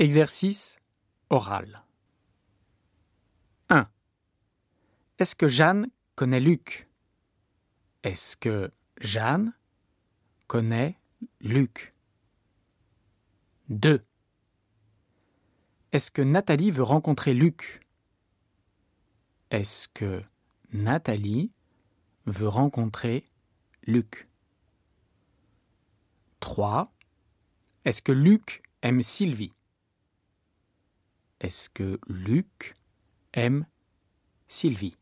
Exercice oral. 1. Est-ce que Jeanne connaît Luc? Est-ce que Jeanne connaît Luc? 2. Est-ce que Nathalie veut rencontrer Luc? Est-ce que Nathalie veut rencontrer Luc? 3. Est-ce que Luc aime Sylvie? Est-ce que Luc aime Sylvie?